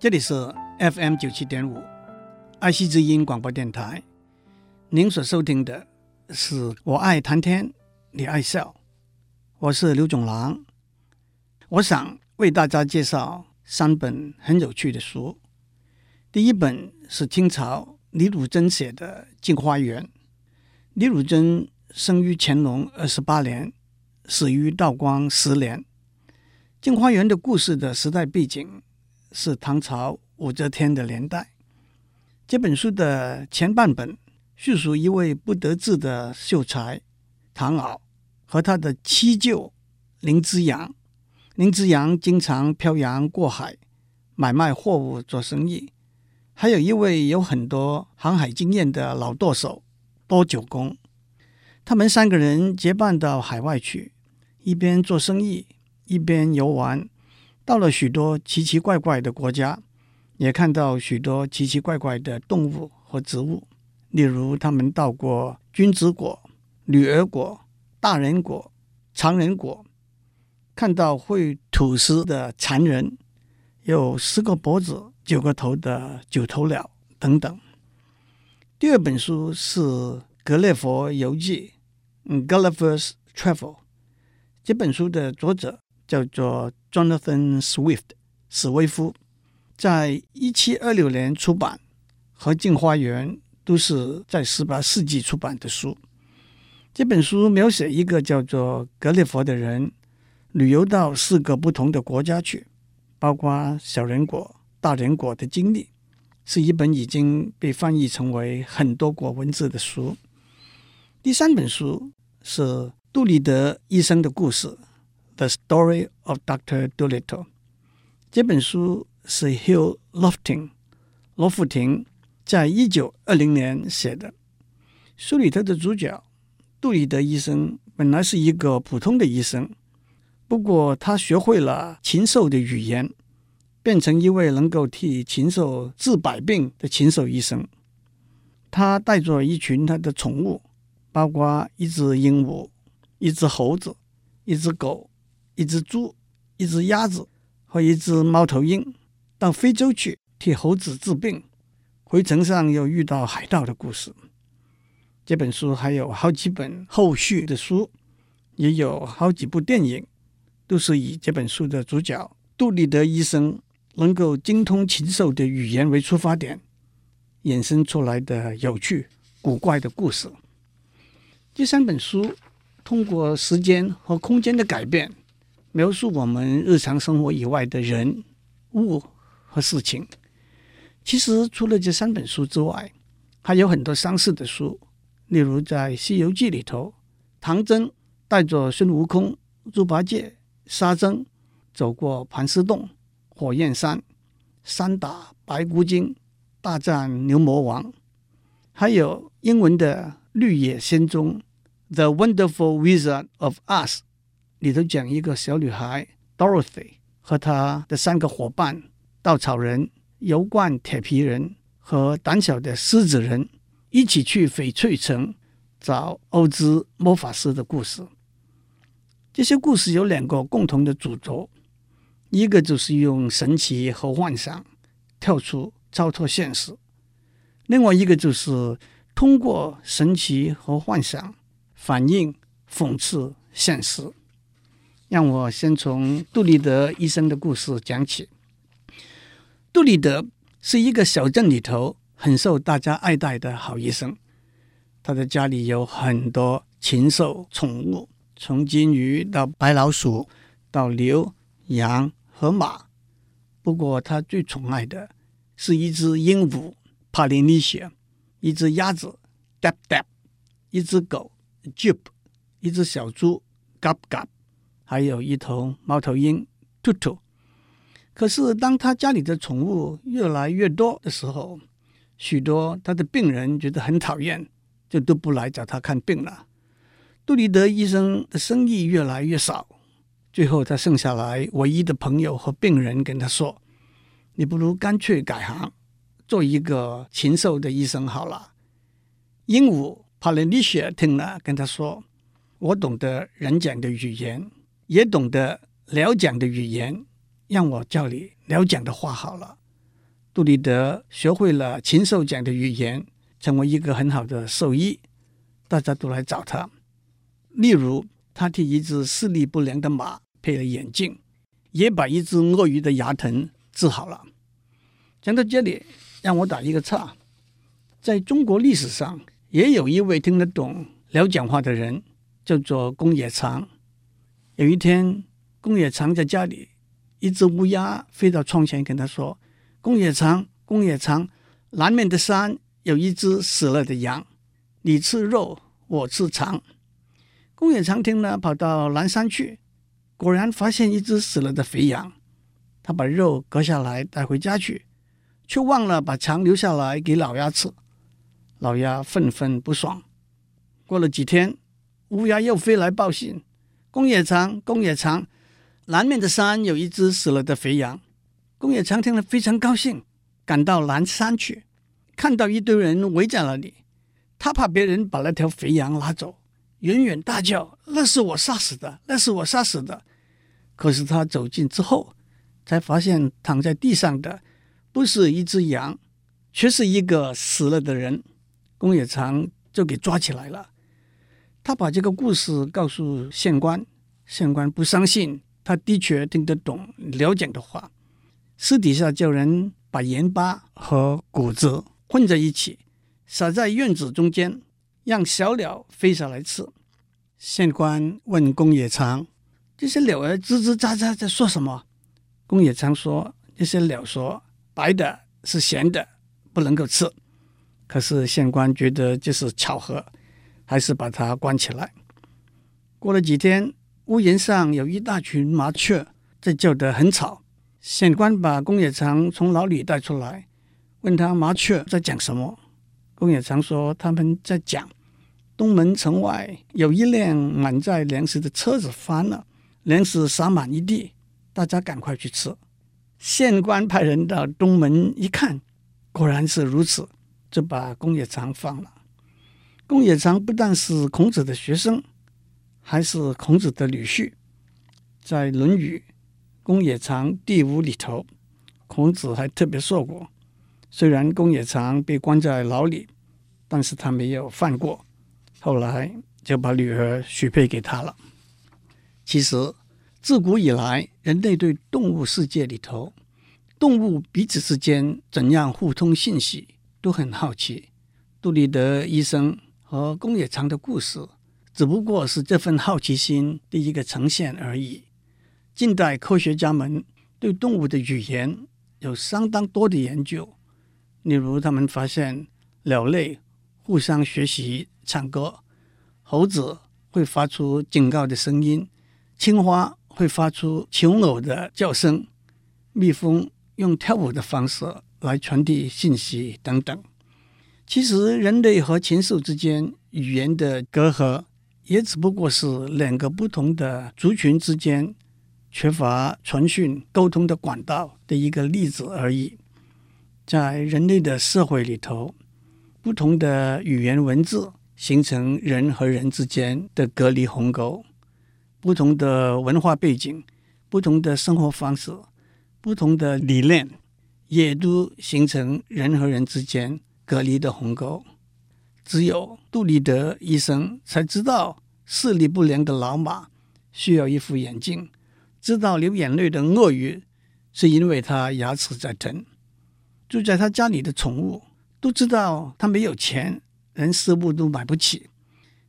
这里是 FM 九七点五，爱惜之音广播电台。您所收听的是我爱谈天，你爱笑，我是刘总郎。我想为大家介绍三本很有趣的书。第一本是清朝李汝珍写的《镜花缘》。李汝珍生于乾隆二十八年，死于道光十年。《镜花缘》的故事的时代背景是唐朝武则天的年代。这本书的前半本叙述一位不得志的秀才唐敖和他的七舅林之阳。林之阳经常漂洋过海买卖货物做生意，还有一位有很多航海经验的老舵手多九公。他们三个人结伴到海外去，一边做生意。一边游玩，到了许多奇奇怪怪的国家，也看到许多奇奇怪怪的动物和植物。例如，他们到过君子国、女儿国、大人国、长人国，看到会吐丝的蝉人，有十个脖子、九个头的九头鸟等等。第二本书是《格列佛游记》（Gulliver's Travel），这本书的作者。叫做 Jonathan Swift 史威夫，在一七二六年出版，和《镜花缘》都是在十八世纪出版的书。这本书描写一个叫做格列佛的人旅游到四个不同的国家去，包括小人国、大人国的经历，是一本已经被翻译成为很多国文字的书。第三本书是杜立德医生的故事。The Story of Doctor Dolittle 这本书是 Hill Lofting 罗富廷在一九二零年写的。书里头的主角杜立德医生本来是一个普通的医生，不过他学会了禽兽的语言，变成一位能够替禽兽治百病的禽兽医生。他带着一群他的宠物，包括一只鹦鹉、一只猴子、一只狗。一只猪、一只鸭子和一只猫头鹰到非洲去替猴子治病，回程上又遇到海盗的故事。这本书还有好几本后续的书，也有好几部电影，都是以这本书的主角杜立德医生能够精通禽兽的语言为出发点，衍生出来的有趣古怪的故事。第三本书通过时间和空间的改变。描述我们日常生活以外的人物和事情。其实除了这三本书之外，还有很多相似的书。例如在《西游记》里头，唐僧带着孙悟空、猪八戒、沙僧走过盘丝洞、火焰山，三打白骨精，大战牛魔王。还有英文的《绿野仙踪》（The Wonderful Wizard of Oz）。里头讲一个小女孩 Dorothy 和她的三个伙伴稻草人、油罐铁皮人和胆小的狮子人一起去翡翠城找欧兹魔法师的故事。这些故事有两个共同的主轴，一个就是用神奇和幻想跳出超脱现实，另外一个就是通过神奇和幻想反映讽刺现实。让我先从杜立德医生的故事讲起。杜立德是一个小镇里头很受大家爱戴的好医生，他的家里有很多禽兽宠物，从金鱼到白老鼠，到牛、羊和马。不过他最宠爱的是一只鹦鹉帕林尼西，一只鸭子 Dap Dap，一只狗 Jip，一只小猪 Gab Gab。还有一头猫头鹰，兔兔。可是当他家里的宠物越来越多的时候，许多他的病人觉得很讨厌，就都不来找他看病了。杜立德医生的生意越来越少，最后他剩下来唯一的朋友和病人跟他说：“你不如干脆改行，做一个禽兽的医生好了。”鹦鹉帕雷尼雪听了，跟他说：“我懂得人讲的语言。”也懂得鸟讲的语言，让我叫你鸟讲的话好了。杜立德学会了禽兽讲的语言，成为一个很好的兽医，大家都来找他。例如，他替一只视力不良的马配了眼镜，也把一只鳄鱼的牙疼治好了。讲到这里，让我打一个岔，在中国历史上，也有一位听得懂鸟讲话的人，叫做公冶长。有一天，公冶长在家里，一只乌鸦飞到窗前跟他说：“公冶长，公冶长，南面的山有一只死了的羊，你吃肉，我吃肠。”公冶长听了，跑到南山去，果然发现一只死了的肥羊。他把肉割下来带回家去，却忘了把肠留下来给老鸭吃。老鸭愤愤不爽。过了几天，乌鸦又飞来报信：“公冶长，公冶长，南面的山有一只死了的肥羊。”公冶长听了非常高兴，赶到南山去，看到一堆人围在那里，他怕别人把那条肥羊拿走，远远大叫：“那是我杀死的，那是我杀死的！”可是他走近之后，才发现躺在地上的不是一只羊，却是一个死了的人。公冶长就给抓起来了。他把这个故事告诉县官，县官不相信，他的确听得懂了解的话，私底下叫人把盐巴和谷子混在一起，撒在院子中间，让小鸟飞下来吃。县官问公冶长：“这些鸟儿吱吱喳喳在说什么？”公冶长说：“这些鸟说，白的是咸的，不能够吃。”可是县官觉得这是巧合，还是把他关起来。过了几天，屋檐上有一大群麻雀在叫得很吵。县官把公冶长从牢里带出来，问他麻雀在讲什么。公冶长说他们在讲东门城外有一辆满载粮食的车子翻了，粮食洒满一地，大家赶快去吃。县官派人到东门一看，果然是如此。就把公冶长放了。公冶长不但是孔子的学生，还是孔子的女婿。在《论语·公冶长第五》里头，孔子还特别说过：虽然公冶长被关在牢里，但是他没有犯过。后来就把女儿许配给他了。其实，自古以来，人类对动物世界里头，动物彼此之间怎样互通信息，都很好奇，杜立德医生和公野长的故事，只不过是这份好奇心的一个呈现而已。近代科学家们对动物的语言有相当多的研究，例如他们发现鸟类互相学习唱歌，猴子会发出警告的声音，青蛙会发出求偶的叫声，蜜蜂用跳舞的方式。来传递信息等等。其实，人类和禽兽之间语言的隔阂，也只不过是两个不同的族群之间缺乏传讯沟通的管道的一个例子而已。在人类的社会里头，不同的语言文字形成人和人之间的隔离鸿沟；不同的文化背景、不同的生活方式、不同的理念。也都形成人和人之间隔离的鸿沟。只有杜立德医生才知道，视力不良的老马需要一副眼镜；知道流眼泪的鳄鱼是因为他牙齿在疼；住在他家里的宠物都知道他没有钱，连食物都买不起。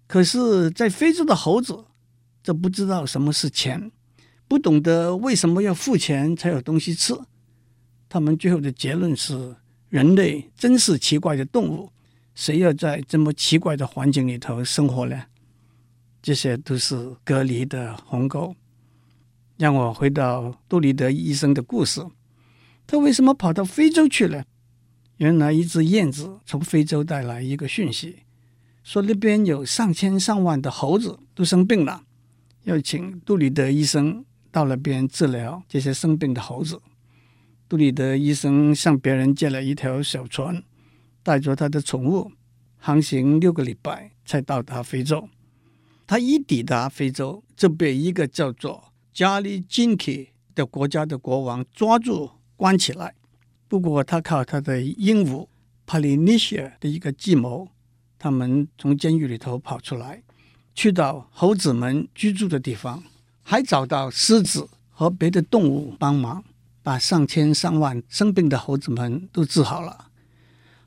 可是，在非洲的猴子则不知道什么是钱，不懂得为什么要付钱才有东西吃。他们最后的结论是：人类真是奇怪的动物，谁要在这么奇怪的环境里头生活呢？这些都是隔离的鸿沟。让我回到杜立德医生的故事，他为什么跑到非洲去了？原来一只燕子从非洲带来一个讯息，说那边有上千上万的猴子都生病了，要请杜立德医生到那边治疗这些生病的猴子。杜立德医生向别人借了一条小船，带着他的宠物，航行六个礼拜才到达非洲。他一抵达非洲，就被一个叫做加利金基的国家的国王抓住关起来。不过他靠他的鹦鹉 Polynesia 的一个计谋，他们从监狱里头跑出来，去到猴子们居住的地方，还找到狮子和别的动物帮忙，把上千上万生病的猴子们都治好了。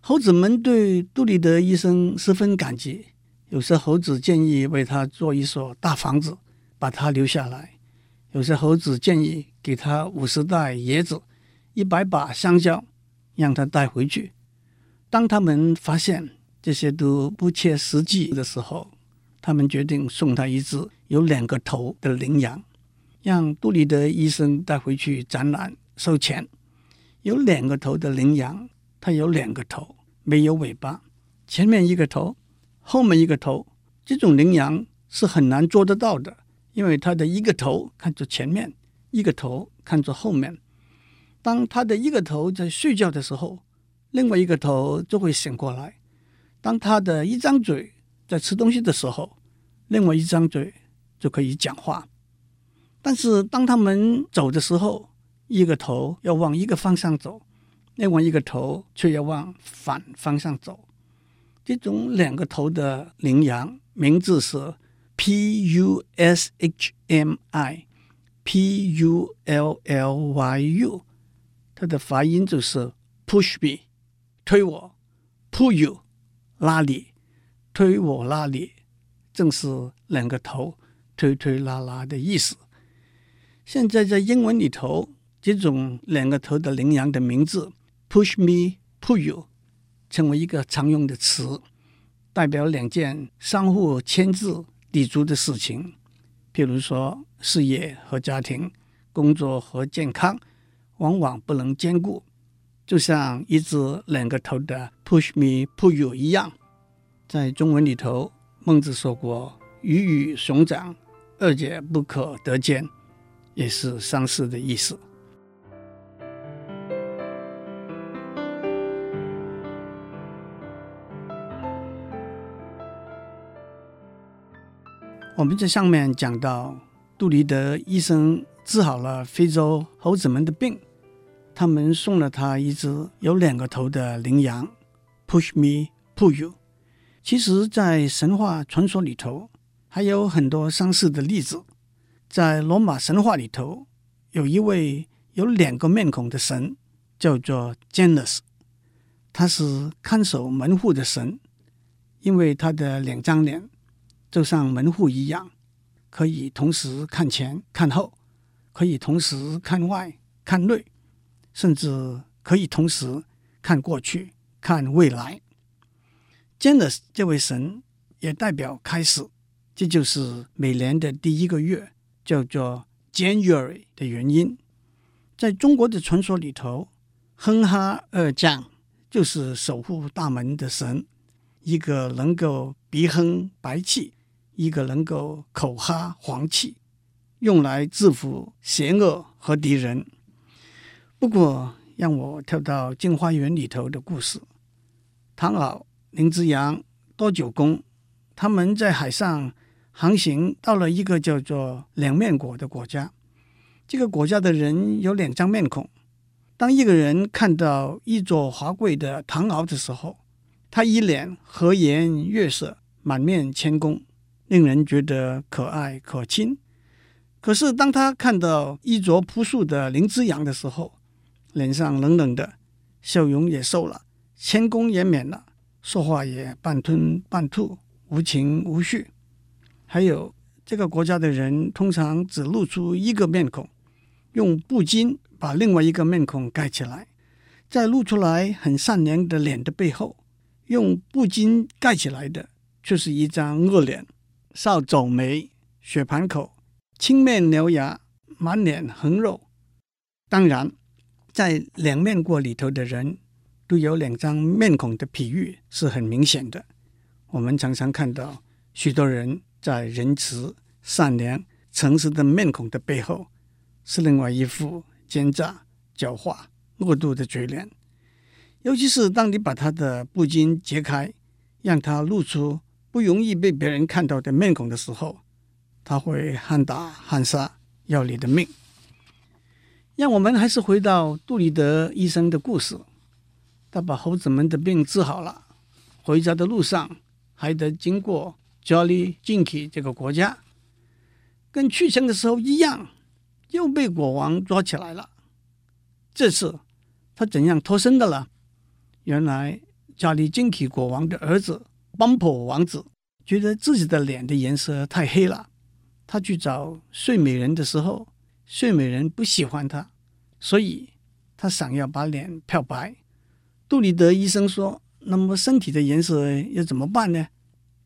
猴子们对杜立德医生十分感激，有些猴子建议为他做一所大房子，把他留下来；有些猴子建议给他五十袋椰子、一百把香蕉，让他带回去。当他们发现这些都不切实际的时候，他们决定送他一只有两个头的羚羊，让杜立德医生带回去展览收钱。有两个头的羚羊，它有两个头，没有尾巴，前面一个头，后面一个头。这种羚羊是很难做得到的，因为它的一个头看着前面，一个头看着后面。当它的一个头在睡觉的时候，另外一个头就会醒过来，当他的一张嘴在吃东西的时候，另外一张嘴就可以讲话。但是当他们走的时候，一个头要往一个方向走，另外一个头却要往反方向走。这种两个头的羚羊名字是 P U S H M I P U L L Y U，它的发音就是 Push me。推我，pull you，拉你，推我拉你，正是两个头推推拉拉的意思。现在在英文里头，这种两个头的羚羊的名字，push me，pull you，成为一个常用的词，代表两件相互牵制、抵触的事情，譬如说事业和家庭、工作和健康，往往不能兼顾。就像一只两个头的 push me pull you 一样，在中文里头，孟子说过“鱼与熊掌，二者不可得兼”，也是相似的意思。我们在上面讲到，杜立德医生治好了非洲猴子们的病。他们送了他一只有两个头的羚羊，Push me, pull you。其实，在神话传说里头，还有很多相似的例子。在罗马神话里头，有一位有两个面孔的神，叫做 Janus，他是看守门户的神，因为他的两张脸就像门户一样，可以同时看前看后，可以同时看外看内。甚至可以同时看过去、看未来。Janus 这位神也代表开始，这就是每年的第一个月叫做 January 的原因。在中国的传说里头，哼哈二将就是守护大门的神，一个能够鼻哼白气，一个能够口哈黄气，用来制服邪恶和敌人。不过，让我跳到《镜花缘》里头的故事。唐敖、林之阳、多九公，他们在海上航行，到了一个叫做两面国的国家。这个国家的人有两张面孔。当一个人看到衣着华贵的唐敖的时候，他一脸和颜悦色，满面谦恭，令人觉得可爱可亲。可是，当他看到衣着朴素的林之阳的时候，脸上冷冷的，笑容也瘦了，谦恭也免了，说话也半吞半吐，无情无绪。还有这个国家的人通常只露出一个面孔，用布巾把另外一个面孔盖起来，在露出来很善良的脸的背后，用布巾盖起来的却是一张恶脸，少皱眉，血盘口，青面獠牙，满脸横肉。当然。在两面过里头的人都有两张面孔的比喻是很明显的。我们常常看到许多人在仁慈、善良、诚实的面孔的背后，是另外一副奸诈、狡猾、恶毒的嘴脸。尤其是当你把他的布巾揭开，让他露出不容易被别人看到的面孔的时候，他会喊打喊杀，要你的命。让我们还是回到杜立德医生的故事。他把猴子们的病治好了，回家的路上还得经过 Jolly Jinky 这个国家，跟去城的时候一样，又被国王抓起来了。这次他怎样脱身的了？原来 Jolly Jinky 国王的儿子 Bumpo 王子觉得自己的脸的颜色太黑了，他去找睡美人的时候。睡美人不喜欢他，所以他想要把脸漂白。杜立德医生说：“那么身体的颜色要怎么办呢？”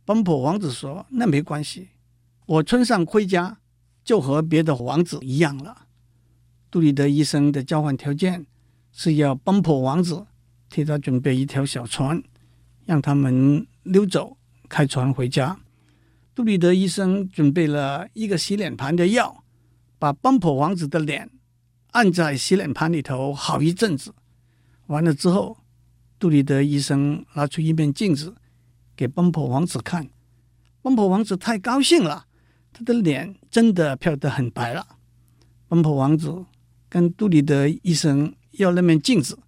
奔波王子说：“那没关系，我穿上盔甲就和别的王子一样了。”杜立德医生的交换条件是要奔波王子替他准备一条小船，让他们溜走，开船回家。杜立德医生准备了一个洗脸盘的药。把奔波王子的脸按在洗脸盘里头好一阵子，完了之后，杜立德医生拿出一面镜子给奔波王子看，奔波王子太高兴了，他的脸真的漂得很白了。奔波王子跟杜立德医生要那面镜子，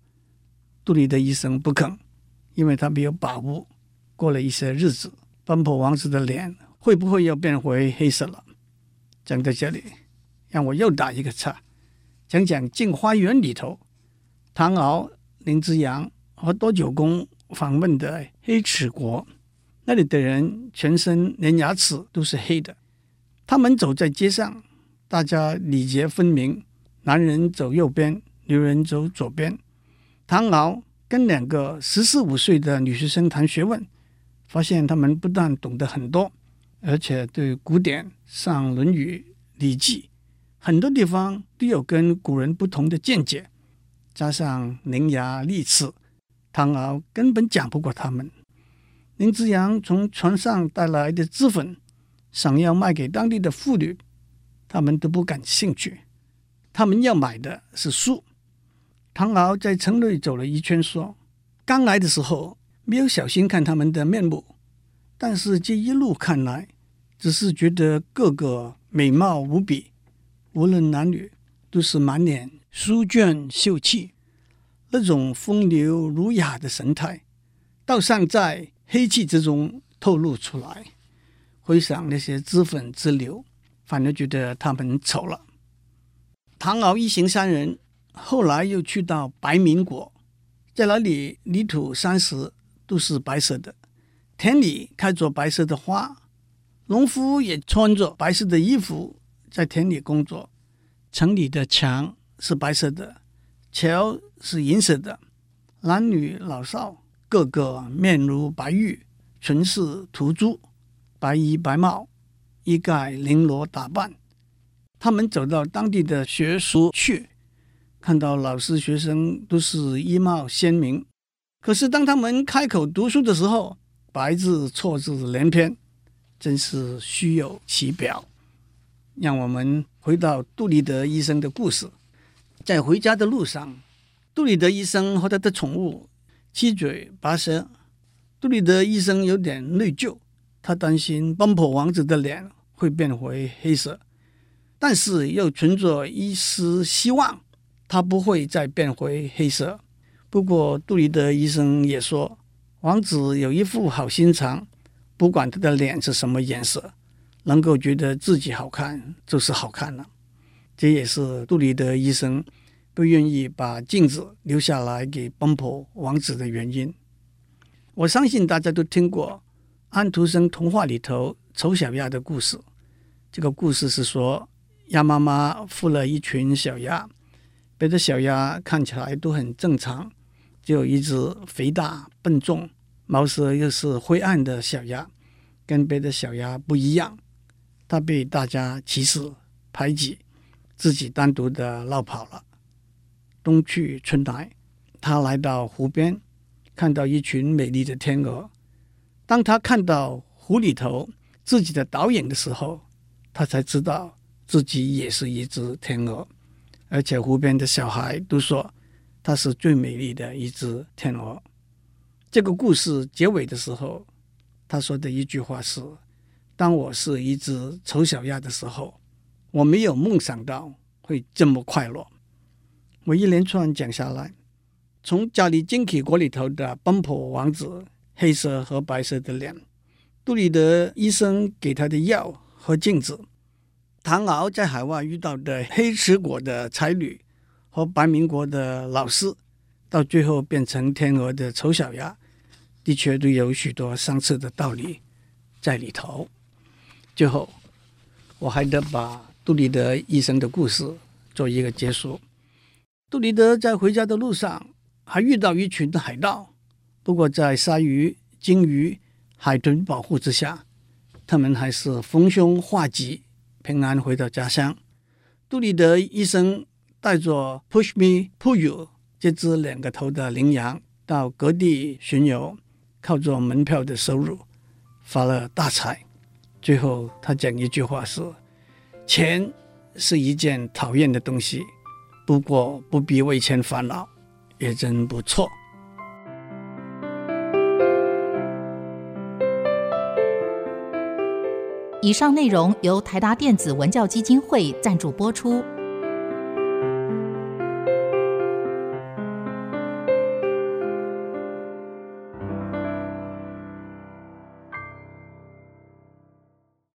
杜立德医生不肯，因为他没有把握，过了一些日子，奔波王子的脸会不会又变回黑色了？讲到这里。让我又打一个岔，讲讲《镜花缘》里头，唐敖、林之阳和多九公访问的黑齿国，那里的人全身连牙齿都是黑的。他们走在街上，大家礼节分明，男人走右边，女人走左边。唐敖跟两个十四五岁的女学生谈学问，发现他们不但懂得很多，而且对古典像《论语》《礼记》。很多地方都有跟古人不同的见解，加上伶牙俐齿，唐敖根本讲不过他们。林之阳从船上带来的脂粉，想要卖给当地的妇女，他们都不感兴趣。他们要买的是书。唐敖在城内走了一圈，说：“刚来的时候没有小心看他们的面目，但是这一路看来，只是觉得个个美貌无比。”无论男女，都是满脸书卷秀气，那种风流儒雅的神态，倒像在黑气之中透露出来。回想那些脂粉之流，反而觉得他们丑了。唐敖一行三人后来又去到白民国，在那里泥土山石都是白色的，田里开着白色的花，农夫也穿着白色的衣服。在田里工作，城里的墙是白色的，桥是银色的，男女老少个个面如白玉，唇似涂朱，白衣白帽，一概绫罗打扮。他们走到当地的学塾去，看到老师学生都是衣帽鲜明，可是当他们开口读书的时候，白字错字连篇，真是虚有其表。让我们回到杜立德医生的故事。在回家的路上，杜立德医生和他的宠物七嘴八舌。杜立德医生有点内疚，他担心奔波王子的脸会变回黑色，但是又存着一丝希望，他不会再变回黑色。不过，杜立德医生也说，王子有一副好心肠，不管他的脸是什么颜色。能够觉得自己好看就是好看了，这也是杜立德医生不愿意把镜子留下来给奔波王子的原因。我相信大家都听过安徒生童话里头丑小鸭的故事。这个故事是说，鸭妈妈孵了一群小鸭，别的小鸭看起来都很正常，就一只肥大笨重、毛色又是灰暗的小鸭，跟别的小鸭不一样。它被大家歧视排挤，自己单独的落跑了。冬去春来，他来到湖边，看到一群美丽的天鹅。当他看到湖里头自己的倒影的时候，他才知道自己也是一只天鹅，而且湖边的小孩都说他是最美丽的一只天鹅。这个故事结尾的时候，他说的一句话是。当我是一只丑小鸭的时候，我没有梦想到会这么快乐。我一连串讲下来，从家里进去锅里头的奔波王子，黑色和白色的脸，杜立德医生给他的药和镜子，唐敖在海外遇到的黑池国的才女和白民国的老师，到最后变成天鹅的丑小鸭，的确都有许多相似的道理在里头。最后，我还得把杜立德医生的故事做一个结束。杜立德在回家的路上还遇到一群的海盗，不过在鲨鱼、鲸鱼、海豚保护之下，他们还是逢凶化吉，平安回到家乡。杜立德医生带着 Push Me Pull You 这只两个头的羚羊到各地巡游，靠着门票的收入发了大财。最后他讲一句话是：钱是一件讨厌的东西。不过不必为钱烦恼，也真不错。以上内容由台达电子文教基金会赞助播出。